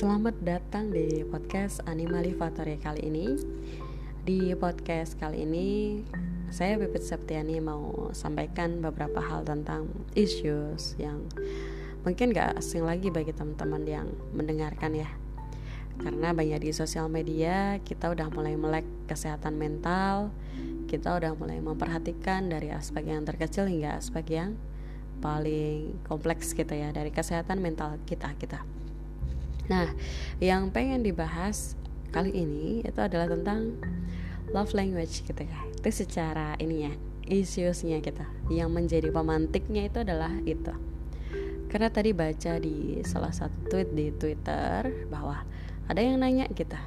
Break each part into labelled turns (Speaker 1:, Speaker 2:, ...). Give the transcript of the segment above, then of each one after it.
Speaker 1: Selamat datang di podcast Animalivatory kali ini. Di podcast kali ini, saya Pipit Septiani mau sampaikan beberapa hal tentang issues yang mungkin gak asing lagi bagi teman-teman yang mendengarkan ya. Karena banyak di sosial media, kita udah mulai melek kesehatan mental, kita udah mulai memperhatikan dari aspek yang terkecil hingga aspek yang paling kompleks gitu ya dari kesehatan mental kita kita. Nah, yang pengen dibahas kali ini itu adalah tentang love language gitu ya. Itu secara ini ya, issuesnya kita. Yang menjadi pemantiknya itu adalah itu. Karena tadi baca di salah satu tweet di Twitter bahwa ada yang nanya kita,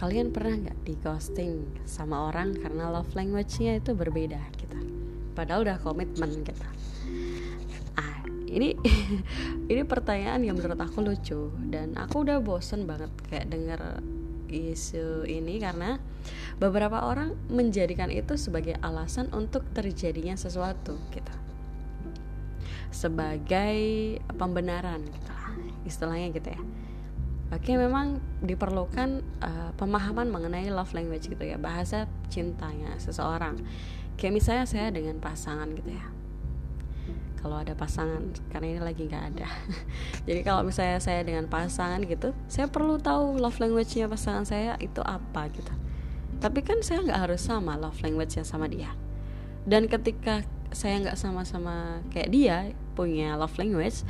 Speaker 1: kalian pernah nggak di ghosting sama orang karena love language-nya itu berbeda kita. Padahal udah komitmen kita ini ini pertanyaan yang menurut aku lucu. Dan aku udah bosen banget kayak denger isu ini karena beberapa orang menjadikan itu sebagai alasan untuk terjadinya sesuatu gitu. Sebagai pembenaran gitu istilahnya gitu ya. Oke memang diperlukan uh, pemahaman mengenai love language gitu ya bahasa cintanya seseorang. Kayak misalnya saya dengan pasangan gitu ya kalau ada pasangan karena ini lagi nggak ada. Jadi kalau misalnya saya dengan pasangan gitu saya perlu tahu love language-nya pasangan saya itu apa gitu. Tapi kan saya nggak harus sama love language-nya sama dia. Dan ketika saya nggak sama-sama kayak dia punya love language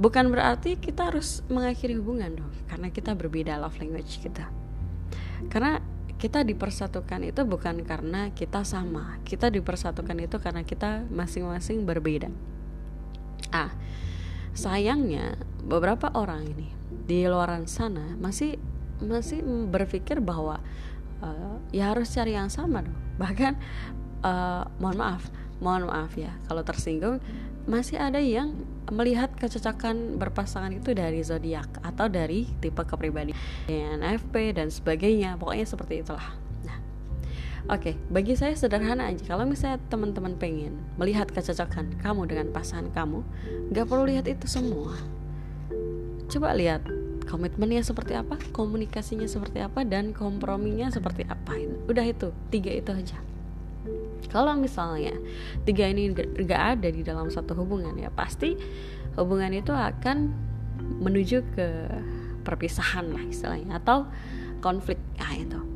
Speaker 1: bukan berarti kita harus mengakhiri hubungan dong. Karena kita berbeda love language kita. Karena kita dipersatukan itu bukan karena kita sama. Kita dipersatukan itu karena kita masing-masing berbeda Ah, sayangnya beberapa orang ini di luar sana masih masih berpikir bahwa uh, ya harus cari yang sama dong. Bahkan uh, mohon maaf, mohon maaf ya kalau tersinggung masih ada yang melihat kecocokan berpasangan itu dari zodiak atau dari tipe kepribadian NFP dan sebagainya. Pokoknya seperti itulah. Oke, okay, bagi saya sederhana aja. Kalau misalnya teman-teman pengen melihat kecocokan kamu dengan pasangan kamu, gak perlu lihat itu semua. Coba lihat komitmennya seperti apa, komunikasinya seperti apa, dan komprominya seperti apa. Udah itu, tiga itu aja. Kalau misalnya tiga ini gak ada di dalam satu hubungan ya pasti hubungan itu akan menuju ke perpisahan lah istilahnya atau konflik. Nah itu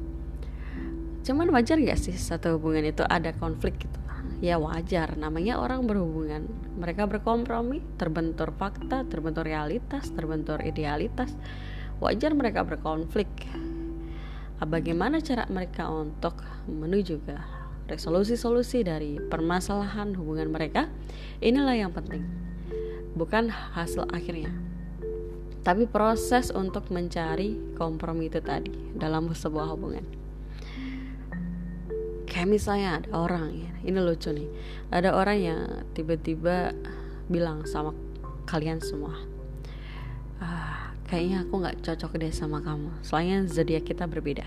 Speaker 1: cuman wajar gak sih satu hubungan itu ada konflik gitu? Ya wajar namanya orang berhubungan. Mereka berkompromi terbentur fakta terbentur realitas terbentur idealitas. Wajar mereka berkonflik. Ah, bagaimana cara mereka untuk menuju ke resolusi-solusi dari permasalahan hubungan mereka? Inilah yang penting bukan hasil akhirnya. Tapi proses untuk mencari kompromi itu tadi dalam sebuah hubungan kayak misalnya ada orang ya. Ini lucu nih. Ada orang yang tiba-tiba bilang sama kalian semua ah, kayaknya aku nggak cocok deh sama kamu. Soalnya zodiak kita berbeda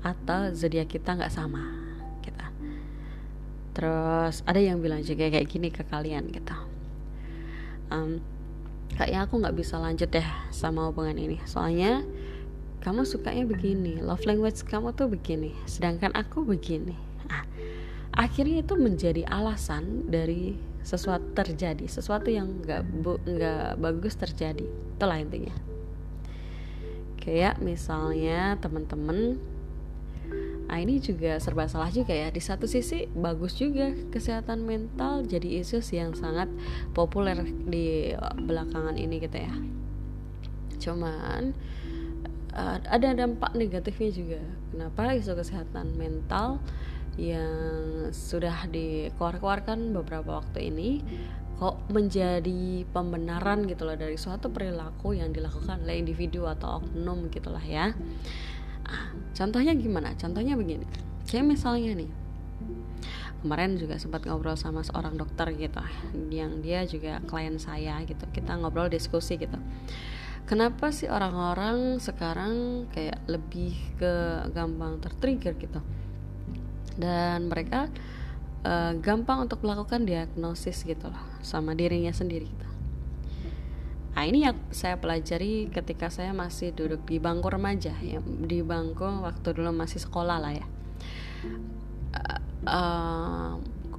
Speaker 1: atau zodiak kita nggak sama kita terus ada yang bilang juga kayak gini ke kalian gitu. Um, kayaknya aku nggak bisa lanjut deh sama hubungan ini. Soalnya kamu sukanya begini love language kamu tuh begini sedangkan aku begini. Nah, akhirnya itu menjadi alasan dari sesuatu terjadi sesuatu yang nggak nggak bagus terjadi. Itulah intinya. Kayak misalnya teman-teman Nah ini juga serba salah juga ya. Di satu sisi bagus juga kesehatan mental jadi isu yang sangat populer di belakangan ini gitu ya. Cuman uh, ada dampak negatifnya juga. Kenapa? Isu kesehatan mental yang sudah dikeluarkan beberapa waktu ini kok menjadi pembenaran gitu loh dari suatu perilaku yang dilakukan oleh individu atau oknum gitulah ya. Ah, contohnya gimana? Contohnya begini. Kayak misalnya nih kemarin juga sempat ngobrol sama seorang dokter gitu yang dia juga klien saya gitu. Kita ngobrol diskusi gitu kenapa sih orang-orang sekarang kayak lebih ke gampang tertrigger gitu dan mereka uh, gampang untuk melakukan diagnosis gitu loh sama dirinya sendiri gitu Nah ini yang saya pelajari ketika saya masih duduk di bangku remaja ya di bangku waktu dulu masih sekolah lah ya. Uh, uh,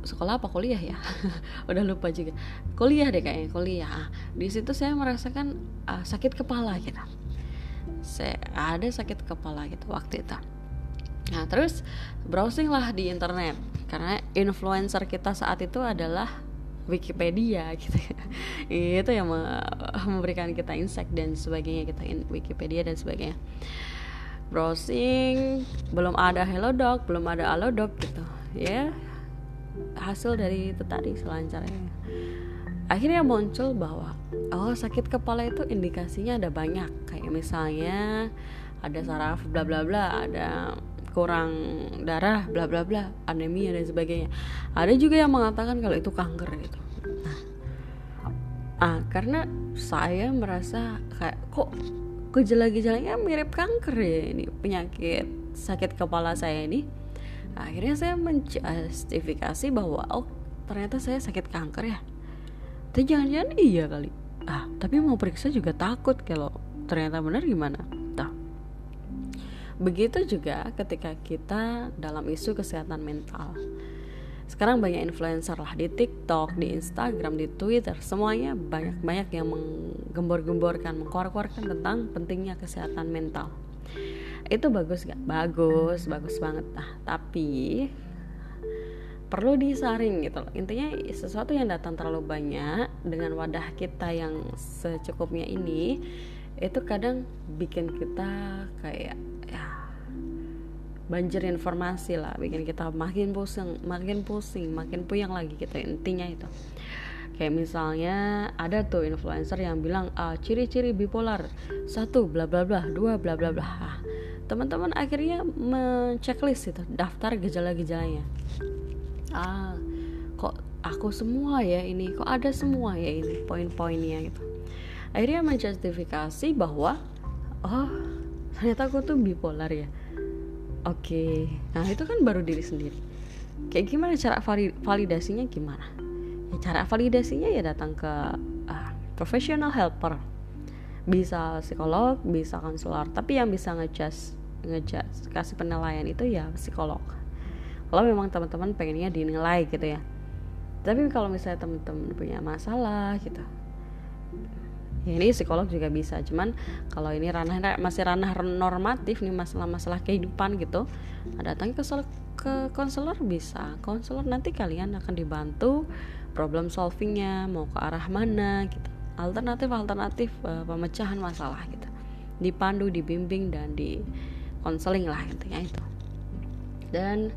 Speaker 1: sekolah apa kuliah ya? Udah lupa juga. Kuliah deh kayaknya kuliah. Ah, di situ saya merasakan uh, sakit kepala gitu saya ada sakit kepala gitu waktu itu. Nah terus browsing lah di internet. Karena influencer kita saat itu adalah Wikipedia gitu itu yang memberikan kita insight dan sebagainya kita in Wikipedia dan sebagainya. Browsing belum ada Hello Doc belum ada Allo Doc gitu ya hasil dari itu tadi selancarnya. Akhirnya muncul bahwa oh sakit kepala itu indikasinya ada banyak. Kayak misalnya ada saraf bla bla bla ada kurang darah bla bla bla anemia dan sebagainya. Ada juga yang mengatakan kalau itu kanker gitu. Nah ah karena saya merasa kayak kok gejala-gejalanya mirip kanker ya ini penyakit sakit kepala saya ini akhirnya saya menjustifikasi bahwa oh ternyata saya sakit kanker ya tapi jangan-jangan iya kali ah tapi mau periksa juga takut kalau ternyata benar gimana Begitu juga ketika kita dalam isu kesehatan mental. Sekarang banyak influencer lah di TikTok, di Instagram, di Twitter, semuanya banyak-banyak yang menggembor-gemborkan, mengkor-korkan tentang pentingnya kesehatan mental. Itu bagus gak? Bagus, bagus banget. Nah, tapi perlu disaring gitu loh. Intinya sesuatu yang datang terlalu banyak dengan wadah kita yang secukupnya ini itu kadang bikin kita kayak banjir informasi lah bikin kita makin pusing makin pusing makin puyeng lagi gitu intinya itu kayak misalnya ada tuh influencer yang bilang ah, ciri-ciri bipolar satu bla bla bla dua bla bla bla ah, teman-teman akhirnya menceklis itu daftar gejala-gejalanya ah kok aku semua ya ini kok ada semua ya ini poin-poinnya gitu akhirnya menjustifikasi bahwa oh ternyata aku tuh bipolar ya Oke, nah itu kan baru diri sendiri. Kayak gimana cara validasinya gimana? Cara validasinya ya datang ke uh, professional helper. Bisa psikolog, bisa konselor, tapi yang bisa ngejudge ngejudge kasih penilaian itu ya psikolog. Kalau memang teman-teman pengennya dinilai gitu ya. Tapi kalau misalnya teman-teman punya masalah gitu, ya ini psikolog juga bisa. Cuman kalau ini ranah masih ranah normatif nih masalah-masalah kehidupan gitu datang ke ke konselor bisa. Konselor nanti kalian akan dibantu problem solvingnya mau ke arah mana gitu. Alternatif alternatif uh, pemecahan masalah gitu. Dipandu dibimbing dan di konseling lah intinya itu. Dan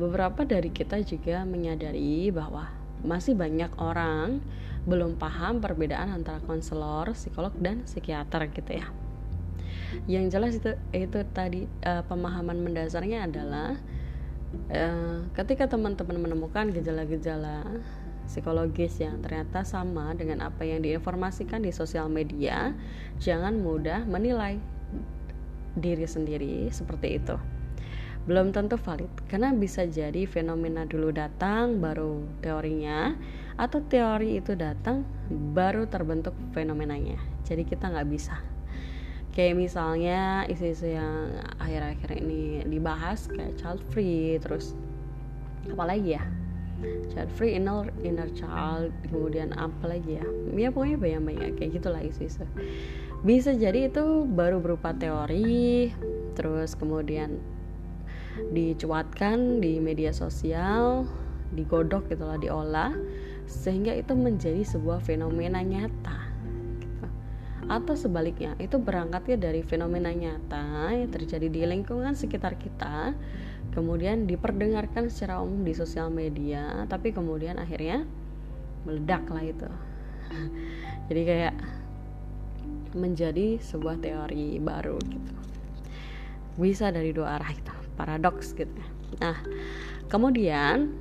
Speaker 1: beberapa dari kita juga menyadari bahwa masih banyak orang belum paham perbedaan antara konselor, psikolog dan psikiater gitu ya. Yang jelas itu itu tadi uh, pemahaman mendasarnya adalah uh, ketika teman-teman menemukan gejala-gejala psikologis yang ternyata sama dengan apa yang diinformasikan di sosial media, jangan mudah menilai diri sendiri seperti itu belum tentu valid karena bisa jadi fenomena dulu datang baru teorinya atau teori itu datang baru terbentuk fenomenanya. Jadi kita nggak bisa. Kayak misalnya isu-isu yang akhir-akhir ini dibahas kayak child free terus apa lagi ya? Child free inner inner child kemudian apa lagi ya? Ya pokoknya banyak-banyak kayak gitulah isu-isu. Bisa jadi itu baru berupa teori terus kemudian dicuatkan di media sosial digodok gitulah diolah sehingga itu menjadi sebuah fenomena nyata. Atau sebaliknya itu berangkatnya dari fenomena nyata yang terjadi di lingkungan sekitar kita kemudian diperdengarkan secara umum di sosial media tapi kemudian akhirnya meledak lah itu. Jadi kayak menjadi sebuah teori baru gitu. Bisa dari dua arah itu paradoks gitu. Nah kemudian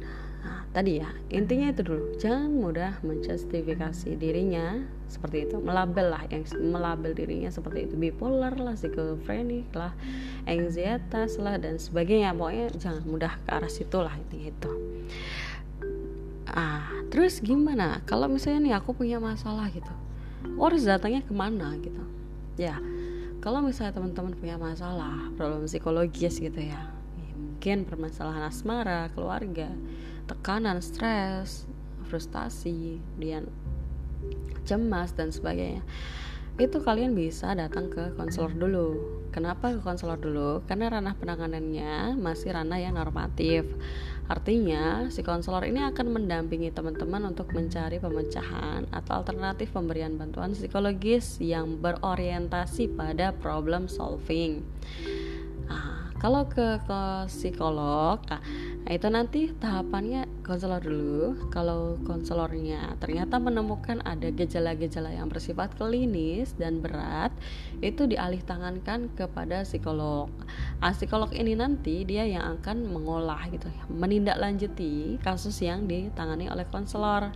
Speaker 1: tadi ya intinya itu dulu. Jangan mudah menjustifikasi dirinya seperti itu. Melabel lah yang melabel dirinya seperti itu. Bipolar lah schizophrenic lah anxietas lah dan sebagainya. Pokoknya jangan mudah ke arah situ lah intinya itu. Ah terus gimana? Kalau misalnya nih aku punya masalah gitu harus datangnya ke mana gitu? Ya kalau misalnya teman-teman punya masalah problem psikologis gitu ya mungkin permasalahan asmara keluarga tekanan stres frustasi kemudian cemas dan sebagainya. Itu kalian bisa datang ke konselor dulu. Kenapa ke konselor dulu? Karena ranah penanganannya masih ranah yang normatif. Artinya, si konselor ini akan mendampingi teman-teman untuk mencari pemecahan atau alternatif pemberian bantuan psikologis yang berorientasi pada problem solving. Nah, kalau ke, ke psikolog, nah, Nah, itu nanti tahapannya konselor dulu. Kalau konselornya ternyata menemukan ada gejala-gejala yang bersifat klinis dan berat, itu dialih tangankan kepada psikolog. Nah, psikolog ini nanti dia yang akan mengolah gitu ya, menindaklanjuti kasus yang ditangani oleh konselor.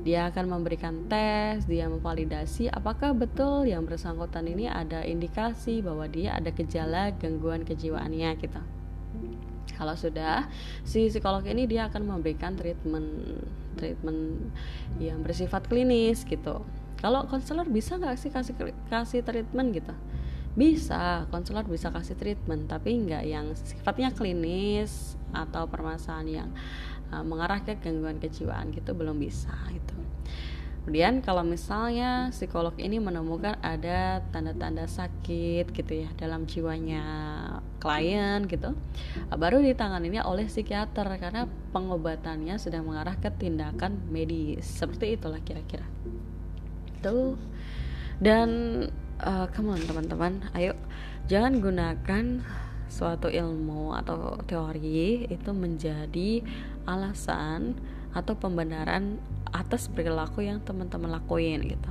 Speaker 1: Dia akan memberikan tes, dia memvalidasi apakah betul yang bersangkutan ini ada indikasi bahwa dia ada gejala gangguan kejiwaannya gitu. Kalau sudah, si psikolog ini dia akan memberikan treatment treatment yang bersifat klinis gitu. Kalau konselor bisa nggak sih kasih kasih treatment gitu? Bisa, konselor bisa kasih treatment, tapi nggak yang sifatnya klinis atau permasalahan yang uh, mengarah ke gangguan kejiwaan gitu belum bisa itu. Kemudian kalau misalnya psikolog ini menemukan ada tanda-tanda sakit gitu ya dalam jiwanya klien gitu, baru ditanganinya oleh psikiater karena pengobatannya sudah mengarah ke tindakan medis. Seperti itulah kira-kira. Tuh. Dan uh, come on teman-teman, ayo jangan gunakan suatu ilmu atau teori itu menjadi alasan atau pembenaran atas perilaku yang teman-teman lakuin gitu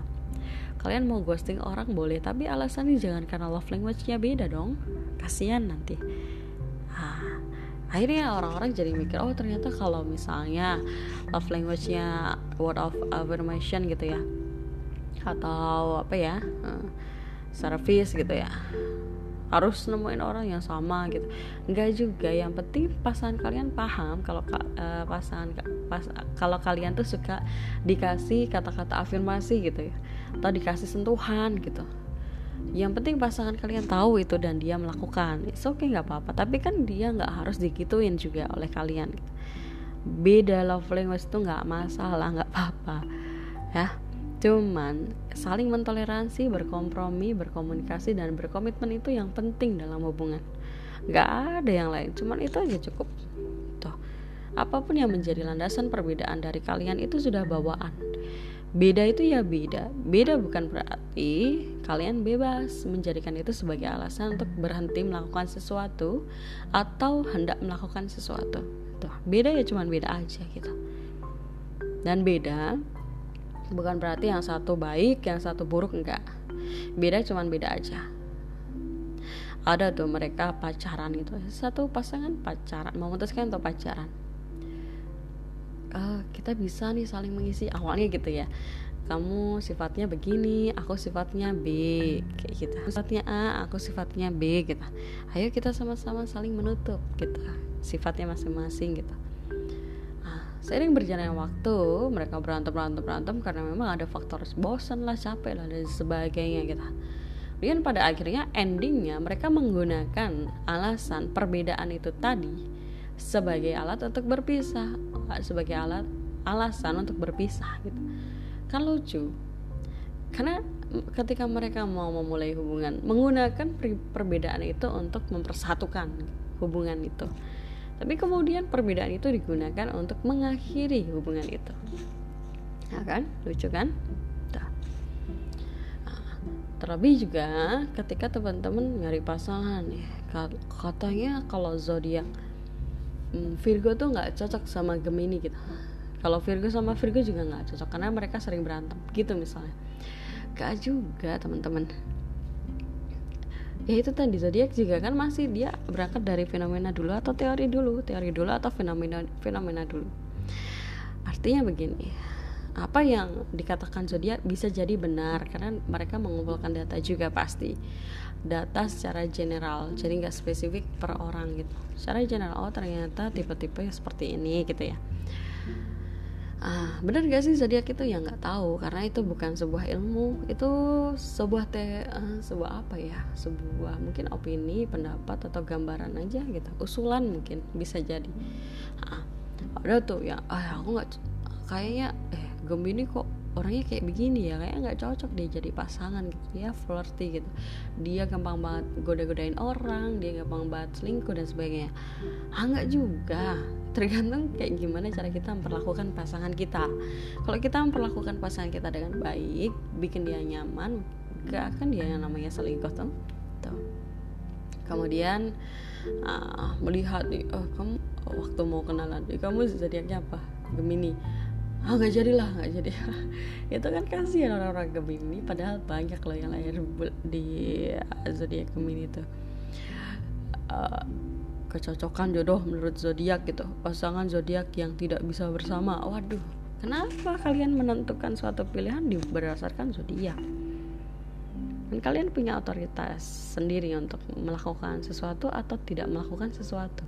Speaker 1: kalian mau ghosting orang boleh tapi alasannya jangan karena love language-nya beda dong. Kasihan nanti. Nah, akhirnya orang-orang jadi mikir oh ternyata kalau misalnya love language-nya word of affirmation gitu ya. Atau apa ya uh, service gitu ya. Harus nemuin orang yang sama gitu. Enggak juga yang penting pasangan kalian paham kalau uh, pasangan pas kalau kalian tuh suka dikasih kata-kata afirmasi gitu ya atau dikasih sentuhan gitu yang penting pasangan kalian tahu itu dan dia melakukan oke okay, nggak apa-apa tapi kan dia nggak harus digituin juga oleh kalian beda love language itu nggak masalah nggak apa-apa ya Cuman saling mentoleransi, berkompromi, berkomunikasi dan berkomitmen itu yang penting dalam hubungan. Gak ada yang lain, cuman itu aja cukup. Tuh. Apa pun yang menjadi landasan perbedaan dari kalian itu sudah bawaan. Beda itu ya beda. Beda bukan berarti kalian bebas menjadikan itu sebagai alasan untuk berhenti melakukan sesuatu atau hendak melakukan sesuatu. Tuh, beda ya cuman beda aja gitu. Dan beda bukan berarti yang satu baik yang satu buruk enggak beda cuman beda aja ada tuh mereka pacaran gitu satu pasangan pacaran memutuskan untuk pacaran uh, kita bisa nih saling mengisi awalnya gitu ya kamu sifatnya begini, aku sifatnya B, kayak gitu. Sifatnya A, aku sifatnya B, gitu. Ayo kita sama-sama saling menutup, gitu. Sifatnya masing-masing, gitu. Seiring berjalannya waktu, mereka berantem berantem berantem karena memang ada faktor bosan lah, capek lah dan sebagainya gitu. Kemudian pada akhirnya endingnya mereka menggunakan alasan perbedaan itu tadi sebagai alat untuk berpisah, sebagai alat alasan untuk berpisah gitu. Kan lucu. Karena ketika mereka mau memulai hubungan menggunakan perbedaan itu untuk mempersatukan hubungan itu. Tapi kemudian perbedaan itu digunakan untuk mengakhiri hubungan itu. Ya kan? Lucu kan? Nah, terlebih juga ketika teman-teman nyari pasangan ya. Katanya kalau zodiak hmm, Virgo tuh nggak cocok sama Gemini gitu. Kalau Virgo sama Virgo juga nggak cocok karena mereka sering berantem gitu misalnya. Gak juga teman-teman. Ya itu tadi zodiak juga kan masih dia berangkat dari fenomena dulu atau teori dulu teori dulu atau fenomena fenomena dulu. Artinya begini apa yang dikatakan zodiak bisa jadi benar karena mereka mengumpulkan data juga pasti. Data secara general jadi nggak spesifik per orang gitu. Secara general oh ternyata tipe-tipe seperti ini gitu ya. Ah benar gak sih zodiak itu? Ya nggak tahu karena itu bukan sebuah ilmu. Itu sebuah te uh, sebuah apa ya? Sebuah mungkin opini pendapat atau gambaran aja gitu. Usulan mungkin bisa jadi. Ah ada tuh ya ah aku nggak kayaknya eh Gemini kok orangnya kayak begini ya? Kayak nggak cocok dia jadi pasangan gitu ya flirty gitu. Dia gampang banget goda-godain orang dia gampang banget selingkuh dan sebagainya. Ah nggak juga. Tergantung kayak gimana cara kita memperlakukan pasangan kita. Kalau kita memperlakukan pasangan kita dengan baik bikin dia nyaman gak akan dia yang namanya selingkuh tuh. Tuh. Kemudian uh, melihat oh, kamu waktu mau kenalan kamu zodiaknya apa? Gemini ah oh, nggak jadilah nggak jadi. Itu kan kasihan orang-orang Gemini padahal banyak loh yang lahir di zodiak Gemini itu uh, kecocokan jodoh menurut zodiak gitu pasangan zodiak yang tidak bisa bersama. Waduh kenapa kalian menentukan suatu pilihan berdasarkan zodiak? Dan kalian punya otoritas sendiri untuk melakukan sesuatu atau tidak melakukan sesuatu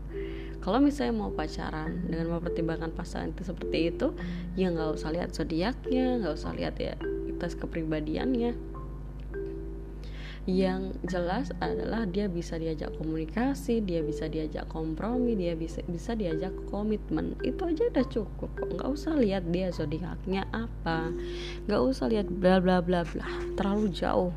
Speaker 1: kalau misalnya mau pacaran dengan mempertimbangkan pasangan itu seperti itu ya nggak usah lihat zodiaknya nggak usah lihat ya tes kepribadiannya yang jelas adalah dia bisa diajak komunikasi, dia bisa diajak kompromi, dia bisa bisa diajak komitmen. Itu aja udah cukup kok. Nggak usah lihat dia zodiaknya apa, nggak usah lihat bla bla bla bla. Terlalu jauh.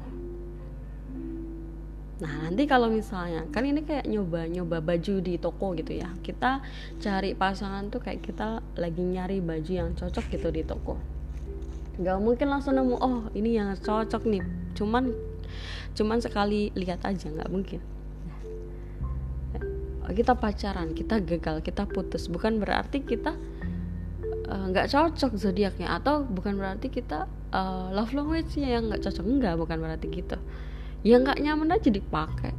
Speaker 1: Nah nanti kalau misalnya kan ini kayak nyoba nyoba baju di toko gitu ya. Kita cari pasangan tuh kayak kita lagi nyari baju yang cocok gitu di toko. Gak mungkin langsung nemu oh ini yang cocok nih. Cuman cuman sekali lihat aja nggak mungkin kita pacaran kita gagal kita putus bukan berarti kita eh, nggak uh, cocok zodiaknya atau bukan berarti kita uh, love language yang nggak cocok enggak bukan berarti gitu ya nggak nyaman aja dipakai.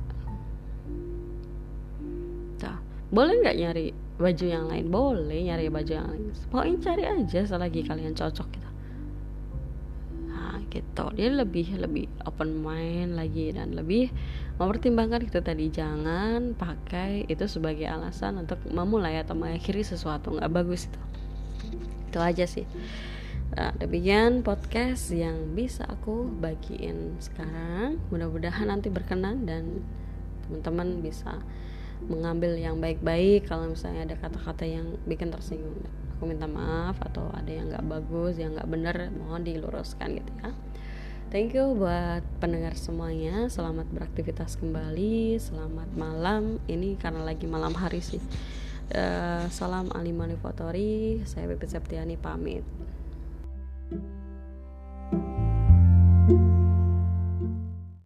Speaker 1: Nah, boleh nggak nyari baju yang lain? Boleh nyari baju yang lain. Pokoknya cari aja selagi kalian cocok gitu. Gitu. Dia lebih lebih open mind lagi dan lebih mempertimbangkan itu tadi. Jangan pakai itu sebagai alasan untuk memulai atau mengakhiri sesuatu. Nggak bagus itu. Itu aja sih nah, demikian podcast yang bisa aku bagiin sekarang. Mudah-mudahan nanti berkenan dan teman-teman bisa mengambil yang baik-baik. Kalau misalnya ada kata-kata yang bikin tersinggung aku minta maaf atau ada yang nggak bagus yang nggak benar mohon diluruskan gitu ya. Thank you buat pendengar semuanya. Selamat beraktivitas kembali. Selamat malam. Ini karena lagi malam hari sih. Uh, salam Ali Manifatori saya Bebe Septiani pamit